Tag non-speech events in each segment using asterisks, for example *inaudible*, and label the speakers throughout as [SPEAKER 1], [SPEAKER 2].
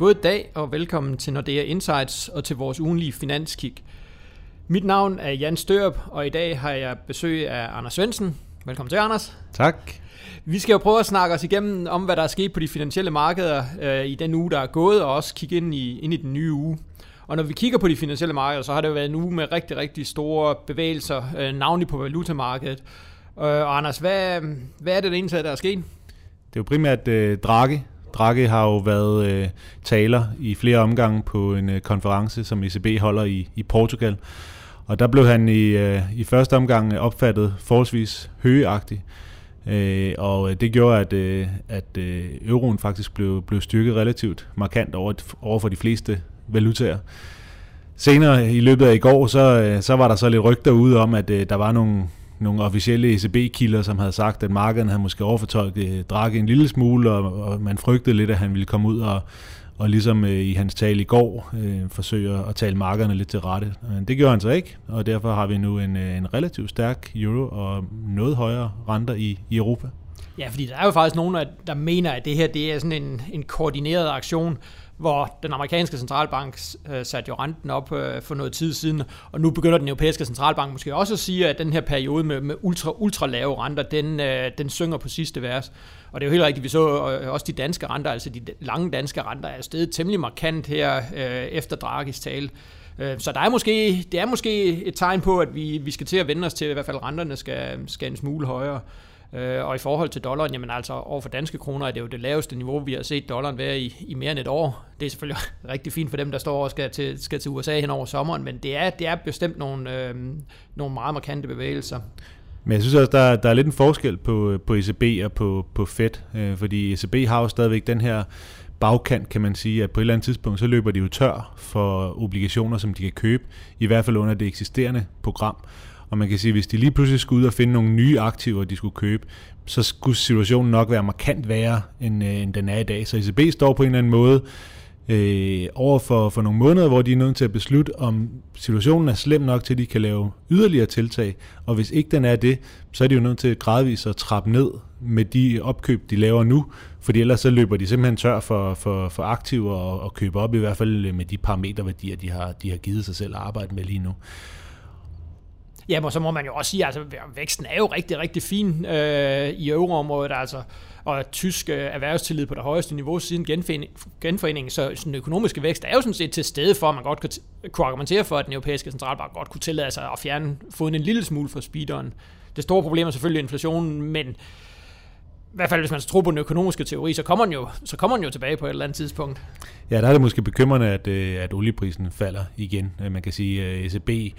[SPEAKER 1] god dag og velkommen til Nordea Insights og til vores ugenlige finanskig. Mit navn er Jan Størup, og i dag har jeg besøg af Anders Svensen. Velkommen til, Anders.
[SPEAKER 2] Tak.
[SPEAKER 1] Vi skal jo prøve at snakke os igennem om, hvad der er sket på de finansielle markeder øh, i den uge, der er gået, og også kigge ind i, ind i den nye uge. Og når vi kigger på de finansielle markeder, så har det jo været en uge med rigtig, rigtig store bevægelser, øh, navnlig på valutamarkedet. Øh, og Anders, hvad, hvad er det, egentlig der er sket?
[SPEAKER 2] Det er jo primært øh, Draghi. Draghi har jo været øh, taler i flere omgange på en øh, konference, som ECB holder i, i Portugal. Og der blev han i, øh, i første omgang opfattet forholdsvis højagtig. Øh, og øh, det gjorde, at, øh, at øh, euroen faktisk blev, blev styrket relativt markant over, over for de fleste valutaer. Senere i løbet af i går, så, øh, så var der så lidt rygter ude om, at øh, der var nogle, nogle officielle ECB-kilder, som havde sagt, at markedet havde måske overfortolket øh, Draghi en lille smule, og, og man frygtede lidt, at han ville komme ud og, og ligesom øh, i hans tale i går øh, forsøge at tale markederne lidt til rette. Men det gjorde han så ikke, og derfor har vi nu en, øh, en relativt stærk euro og noget højere renter i, i Europa.
[SPEAKER 1] Ja, fordi der er jo faktisk nogen, der mener, at det her det er sådan en, en koordineret aktion, hvor den amerikanske centralbank øh, satte jo renten op øh, for noget tid siden, og nu begynder den europæiske centralbank måske også at sige, at den her periode med, med ultra, ultra lave renter, den, øh, den synger på sidste vers. Og det er jo helt rigtigt, vi så øh, også de danske renter, altså de lange danske renter, er steget temmelig markant her øh, efter Draghis tale. Øh, så der er måske, det er måske et tegn på, at vi, vi skal til at vende os til, at i hvert fald renterne skal, skal en smule højere. Øh, og i forhold til dollaren, jamen altså over for danske kroner er det jo det laveste niveau, vi har set dollaren være i, i mere end et år. Det er selvfølgelig *laughs* rigtig fint for dem, der står og skal til, skal til USA hen over sommeren, men det er, det er bestemt nogle, øh, nogle meget markante bevægelser.
[SPEAKER 2] Men jeg synes også, der, der er lidt en forskel på, på ECB og på, på Fed, øh, fordi ECB har jo stadigvæk den her bagkant, kan man sige, at på et eller andet tidspunkt, så løber de jo tør for obligationer, som de kan købe, i hvert fald under det eksisterende program. Og man kan sige, at hvis de lige pludselig skulle ud og finde nogle nye aktiver, de skulle købe, så skulle situationen nok være markant værre, end, øh, end den er i dag. Så ECB står på en eller anden måde øh, over for, for nogle måneder, hvor de er nødt til at beslutte, om situationen er slem nok til, at de kan lave yderligere tiltag. Og hvis ikke den er det, så er de jo nødt til gradvist at trappe ned med de opkøb, de laver nu, fordi ellers så løber de simpelthen tør for, for, for aktiver og, og købe op, i hvert fald med de parameterværdier, de har, de har givet sig selv at arbejde med lige nu.
[SPEAKER 1] Ja, og så må man jo også sige, at altså, væksten er jo rigtig, rigtig fin øh, i euroområdet, altså, og tysk øh, erhvervstillid på det højeste niveau siden genforening, genforeningen, så den økonomiske vækst er jo sådan set til stede for, at man godt kunne, kunne argumentere for, at den europæiske centralbank godt kunne tillade sig at fjerne foden en lille smule fra speederen. Det store problem er selvfølgelig inflationen, men i hvert fald hvis man tror på den økonomiske teori, så kommer den jo, så kommer den jo tilbage på et eller andet tidspunkt.
[SPEAKER 2] Ja, der er det måske bekymrende, at, øh, at olieprisen falder igen. Øh, man kan sige, øh, at ECB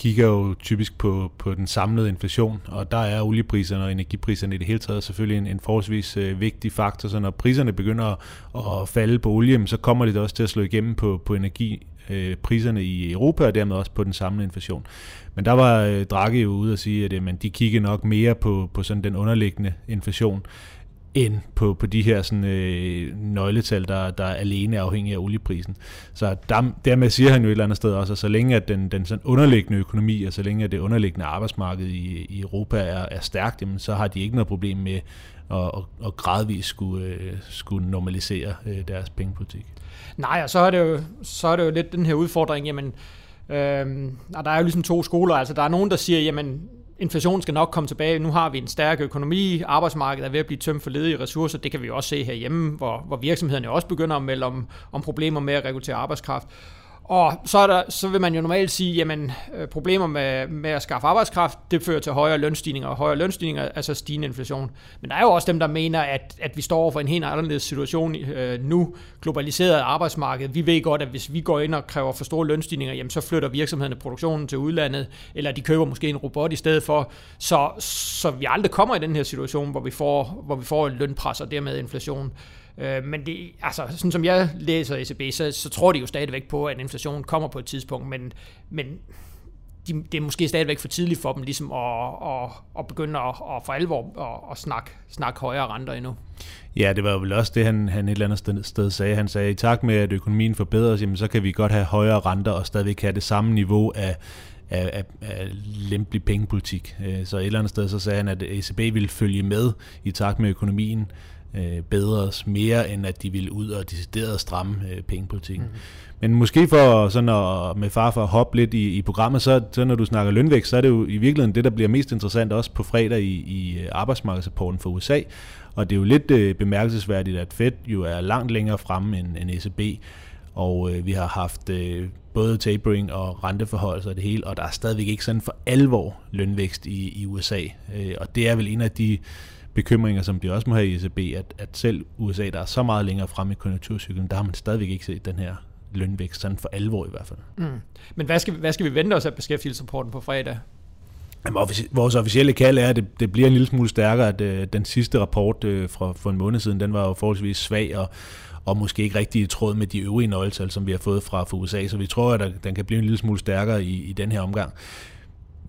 [SPEAKER 2] kigger jo typisk på, på den samlede inflation, og der er oliepriserne og energipriserne i det hele taget selvfølgelig en, en forholdsvis øh, vigtig faktor. Så når priserne begynder at, at falde på olie, så kommer det også til at slå igennem på, på energipriserne øh, i Europa, og dermed også på den samlede inflation. Men der var øh, Draghi jo ude og sige, at øh, man, de kigger nok mere på, på sådan den underliggende inflation, end på, på de her sådan, øh, nøgletal, der, der er alene er afhængige af olieprisen. Så der, dermed siger han jo et eller andet sted også, at så længe at den, den sådan underliggende økonomi, og så længe at det underliggende arbejdsmarked i, i Europa er, er stærkt, jamen, så har de ikke noget problem med at, at, at gradvist skulle, øh, skulle normalisere øh, deres pengepolitik.
[SPEAKER 1] Nej, og så er det jo, så er det jo lidt den her udfordring, jamen, øh, og der er jo ligesom to skoler, altså der er nogen, der siger, jamen, inflationen skal nok komme tilbage. Nu har vi en stærk økonomi, arbejdsmarkedet er ved at blive tømt for ledige ressourcer. Det kan vi også se herhjemme, hvor, hvor virksomhederne også begynder at melde om, om problemer med at rekruttere arbejdskraft. Og så, er der, så vil man jo normalt sige, jamen øh, problemer med, med at skaffe arbejdskraft, det fører til højere lønstigninger, og højere lønstigninger, altså stigende inflation. Men der er jo også dem, der mener, at, at vi står over for en helt anderledes situation øh, nu, globaliseret arbejdsmarked. Vi ved godt, at hvis vi går ind og kræver for store lønstigninger, jamen så flytter virksomhederne produktionen til udlandet, eller de køber måske en robot i stedet for, så, så vi aldrig kommer i den her situation, hvor vi får, hvor vi får lønpres og dermed inflation. Øh, Øh, men det, altså, sådan som jeg læser ECB, så, så tror de jo stadigvæk på, at inflationen kommer på et tidspunkt, men, men de, det er måske stadigvæk for tidligt for dem ligesom at, at, at begynde at, at for alvor at, at snakke, snakke højere renter endnu.
[SPEAKER 2] Ja, det var vel også det, han, han et eller andet sted, sted sagde. Han sagde, i takt med, at økonomien forbedres, jamen, så kan vi godt have højere renter og stadigvæk have det samme niveau af, af, af, af lempelig pengepolitik. Øh, så et eller andet sted så sagde han, at ECB ville følge med i takt med økonomien øh, bedres mere, end at de ville ud og decideret stramme øh, pengepolitikken. Mm. Men måske for sådan at, med far for at hoppe lidt i, i programmet, så, så når du snakker lønvækst, så er det jo i virkeligheden det, der bliver mest interessant også på fredag i, i øh, arbejdsmarkedsrapporten for USA. Og det er jo lidt øh, bemærkelsesværdigt, at Fed jo er langt længere fremme end, end ECB. Og øh, vi har haft øh, både tapering og renteforhold og det hele, og der er stadigvæk ikke sådan for alvor lønvækst i, i USA. Øh, og det er vel en af de bekymringer, som de også må have i ECB, at, at selv USA, der er så meget længere fremme i konjunkturcyklen, der har man stadigvæk ikke set den her lønvækst, sådan for alvor i hvert fald. Mm.
[SPEAKER 1] Men hvad skal, hvad skal vi vente os af beskæftigelsesrapporten på fredag?
[SPEAKER 2] Jamen, vores officielle kald er, at det, det bliver en lille smule stærkere, at øh, den sidste rapport øh, fra for en måned siden, den var jo forholdsvis svag, og, og måske ikke rigtig i tråd med de øvrige nøgletal, som vi har fået fra, fra USA, så vi tror, at den kan blive en lille smule stærkere i, i den her omgang.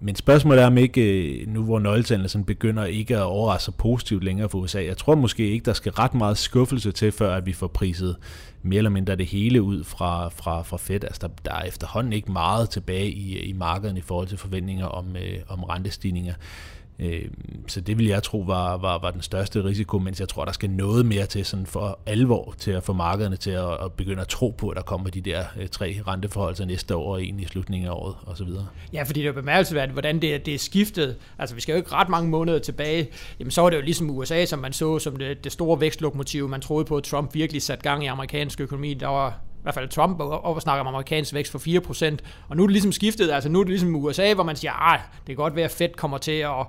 [SPEAKER 2] Men spørgsmålet er, om ikke, øh, nu hvor nøgletallene sådan begynder ikke at overraske så positivt længere for USA, jeg tror måske ikke, der skal ret meget skuffelse til, før at vi får priset mere eller mindre det hele ud fra, fra, fra Fed. Altså der, der er efterhånden ikke meget tilbage i, i markedet i forhold til forventninger om, øh, om rentestigninger. Øh, så det vil jeg tro var, var, var den største risiko, mens jeg tror, der skal noget mere til sådan for alvor til at få markederne til at, at begynde at tro på, at der kommer de der øh, tre renteforhold til næste år og en i slutningen af året osv.
[SPEAKER 1] Ja, fordi det er jo bemærkelsesværdigt, hvordan det, det er skiftet. Altså vi skal jo ikke ret mange måneder tilbage. Jamen så var det jo ligesom USA, som man så som det, det store vækstlokomotiv. Man troede på, at Trump virkelig satte gang i amerikansk økonomi. Der var i hvert fald Trump og, og snakker om amerikansk vækst for 4%, og nu er det ligesom skiftet, altså nu er det ligesom USA, hvor man siger, at det kan godt være, at Fed kommer til at,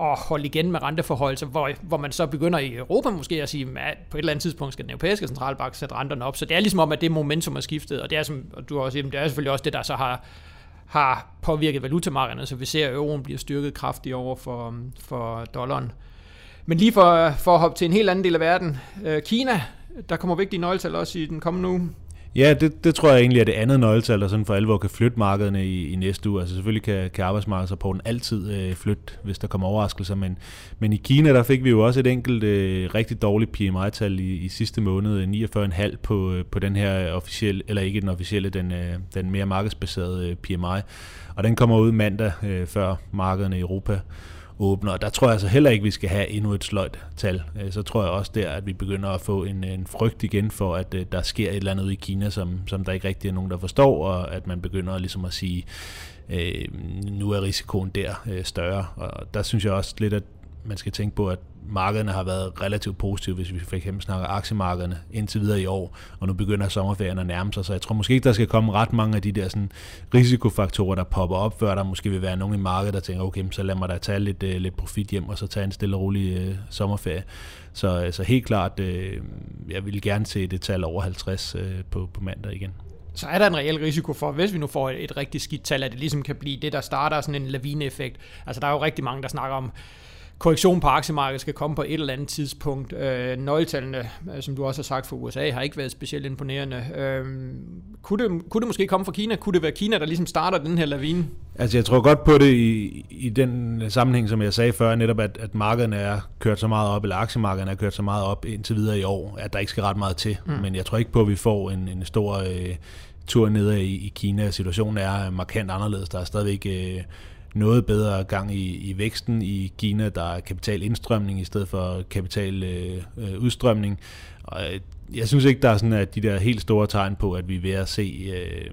[SPEAKER 1] at holde igen med renteforhold, hvor, hvor man så begynder i Europa måske at sige, at på et eller andet tidspunkt skal den europæiske centralbank sætte renterne op. Så det er ligesom om, at det momentum er skiftet, og det er, som og du har også det er selvfølgelig også det, der så har, har påvirket valutamarkederne, så vi ser, at euroen bliver styrket kraftigt over for, for dollaren. Men lige for, for at hoppe til en helt anden del af verden, øh, Kina, der kommer vigtige nøgletal også i den kommende uge.
[SPEAKER 2] Ja, det, det tror jeg egentlig er det andet nøgletal, der sådan for alvor kan flytte markederne i, i næste uge. Altså selvfølgelig kan, kan arbejdsmarkedsrapporten altid øh, flytte, hvis der kommer overraskelser, men, men i Kina der fik vi jo også et enkelt øh, rigtig dårligt PMI-tal i, i sidste måned, øh, 49,5 på, øh, på den her officielle, eller ikke den officielle, den, øh, den mere markedsbaserede øh, PMI. Og den kommer ud mandag øh, før markederne i Europa åbner. Der tror jeg altså heller ikke, vi skal have endnu et sløjt tal. Øh, så tror jeg også der, at vi begynder at få en, en frygt igen for, at øh, der sker et eller andet i Kina, som, som der ikke rigtig er nogen, der forstår, og at man begynder ligesom at sige, øh, nu er risikoen der øh, større. Og der synes jeg også lidt, at man skal tænke på, at markederne har været relativt positive, hvis vi fik eksempel snakker aktiemarkederne indtil videre i år, og nu begynder sommerferien at nærme sig, så jeg tror måske ikke, der skal komme ret mange af de der sådan, risikofaktorer, der popper op, før der måske vil være nogen i markedet, der tænker, okay, så lad mig da tage lidt, uh, lidt profit hjem, og så tage en stille og rolig uh, sommerferie. Så, øh, så helt klart, uh, jeg vil gerne se det tal over 50 uh, på, på mandag igen
[SPEAKER 1] så er der en reel risiko for, hvis vi nu får et, et rigtig skidt tal, at det ligesom kan blive det, der starter sådan en lavineeffekt. Altså der er jo rigtig mange, der snakker om korrektion på aktiemarkedet skal komme på et eller andet tidspunkt. Øh, nøgletallene, øh, som du også har sagt for USA, har ikke været specielt imponerende. Øh, kunne, det, kunne det måske komme fra Kina? Kunne det være Kina, der ligesom starter den her lavine?
[SPEAKER 2] Altså jeg tror godt på det i, i den sammenhæng, som jeg sagde før, netop at, at markederne er kørt så meget op, eller aktiemarkederne er kørt så meget op indtil videre i år, at der ikke skal ret meget til. Mm. Men jeg tror ikke på, at vi får en, en stor... Øh, tur ned i, i Kina. Situationen er markant anderledes. Der er stadigvæk øh, noget bedre gang i, i væksten i Kina. Der er kapitalindstrømning i stedet for kapitaludstrømning. Øh, øh og øh, jeg synes ikke, der er sådan at de der helt store tegn på, at vi er ved at se, øh,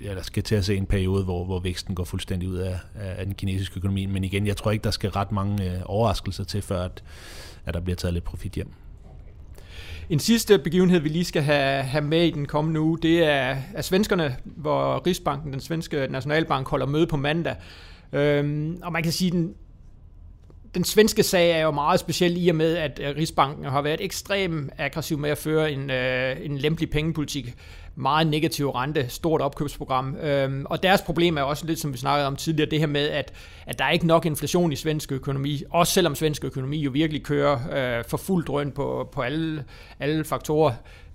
[SPEAKER 2] eller skal til at se en periode, hvor, hvor væksten går fuldstændig ud af, af den kinesiske økonomi. Men igen, jeg tror ikke, der skal ret mange øh, overraskelser til, før at, at der bliver taget lidt profit hjem.
[SPEAKER 1] En sidste begivenhed, vi lige skal have, have med i den kommende uge, det er, er svenskerne, hvor Rigsbanken, den svenske nationalbank, holder møde på mandag. Øhm, og man kan sige, den, den svenske sag er jo meget speciel i og med, at øh, Rigsbanken har været ekstremt aggressiv med at føre en, øh, en lempelig pengepolitik meget negativ rente, stort opkøbsprogram. Øhm, og deres problem er også lidt, som vi snakkede om tidligere, det her med, at, at der er ikke nok inflation i svensk økonomi, også selvom svensk økonomi jo virkelig kører øh, for fuld drøn på, på alle, alle faktorer.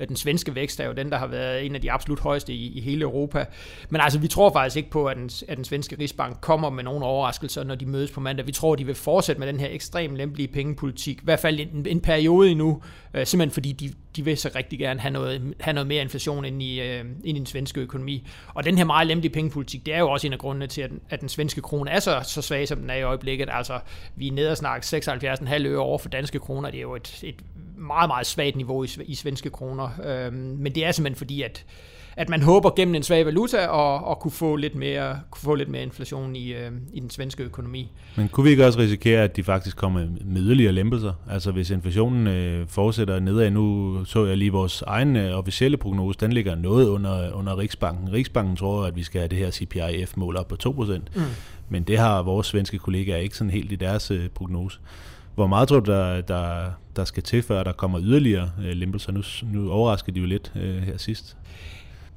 [SPEAKER 1] Den svenske vækst er jo den, der har været en af de absolut højeste i, i hele Europa. Men altså, vi tror faktisk ikke på, at den, at den svenske Rigsbank kommer med nogle overraskelser, når de mødes på mandag. Vi tror, de vil fortsætte med den her ekstremt lempelige pengepolitik, i hvert fald en, en periode endnu, øh, simpelthen fordi de, de vil så rigtig gerne have noget, have noget mere inflation ind i, øh, ind i den svenske økonomi. Og den her meget lempelige pengepolitik, det er jo også en af grundene til, at den, at den svenske krone er så, så svag, som den er i øjeblikket. Altså, vi er nede og snakke 76,5 øre over for danske kroner. Det er jo et, et meget, meget svagt niveau i, i svenske kroner. Øh, men det er simpelthen fordi, at at man håber gennem en svag valuta at, at kunne, få lidt mere, kunne få lidt mere inflation i, øh, i den svenske økonomi.
[SPEAKER 2] Men kunne vi ikke også risikere, at de faktisk kommer med yderligere lempelser? Altså hvis inflationen øh, fortsætter nedad, nu så jeg lige vores egen øh, officielle prognose, den ligger noget under, under Riksbanken. Riksbanken tror, at vi skal have det her CPIF-mål op på 2%, mm. men det har vores svenske kollegaer ikke sådan helt i deres øh, prognose. Hvor meget tror du, der, der, der skal til, før der kommer yderligere øh, lempelser? Nu, nu overrasker de jo lidt øh, her sidst.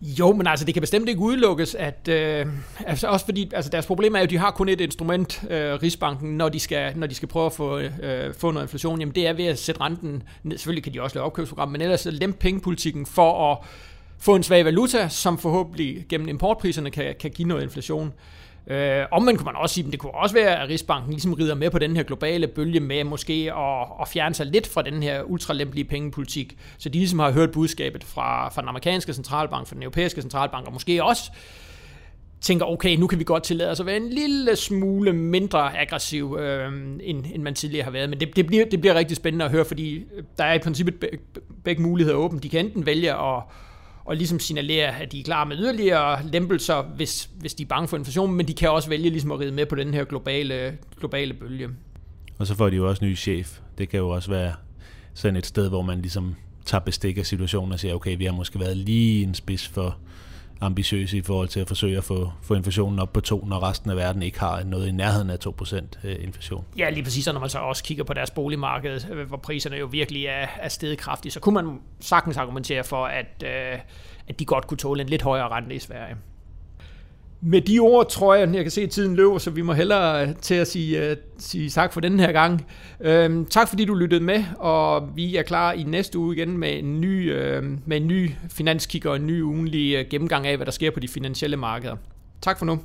[SPEAKER 1] Jo, men altså, det kan bestemt ikke udelukkes, at øh, altså også fordi altså deres problem er jo, at de har kun et instrument, øh, Rigsbanken, når de skal, når de skal prøve at få, øh, få noget inflation. Jamen, det er ved at sætte renten ned. Selvfølgelig kan de også lave opkøbsprogram, men ellers lempe pengepolitikken for at få en svag valuta, som forhåbentlig gennem importpriserne kan, kan give noget inflation. Øh, Øh, omvendt kunne man også sige, at det kunne også være, at Rigsbanken ligesom rider med på den her globale bølge med måske at, at fjerne sig lidt fra den her ultralempelige pengepolitik. Så de ligesom har hørt budskabet fra, fra den amerikanske centralbank, fra den europæiske centralbank, og måske også tænker, okay, nu kan vi godt tillade os at være en lille smule mindre aggressiv, øh, end, end man tidligere har været. Men det, det, bliver, det bliver rigtig spændende at høre, fordi der er i princippet begge muligheder åbent. De kan enten vælge at og ligesom signalere, at de er klar med yderligere lempelser, hvis, hvis de er bange for inflation, men de kan også vælge ligesom at ride med på den her globale, globale bølge.
[SPEAKER 2] Og så får de jo også ny chef. Det kan jo også være sådan et sted, hvor man ligesom tager bestik af situationen og siger, okay, vi har måske været lige en spids for ambitiøse i forhold til at forsøge at få, få inflationen op på 2, når resten af verden ikke har noget i nærheden af 2% øh, inflation.
[SPEAKER 1] Ja, lige præcis, og når man så også kigger på deres boligmarked, øh, hvor priserne jo virkelig er, er steget kraftigt, så kunne man sagtens argumentere for, at, øh, at de godt kunne tåle en lidt højere rente i Sverige. Med de ord tror jeg, jeg kan se, at tiden løber, så vi må hellere øh, til at sige, uh, sige tak for den her gang. Uh, tak fordi du lyttede med, og vi er klar i næste uge igen med en ny, uh, med en ny finanskigger og en ny ugenlig uh, gennemgang af, hvad der sker på de finansielle markeder. Tak for nu.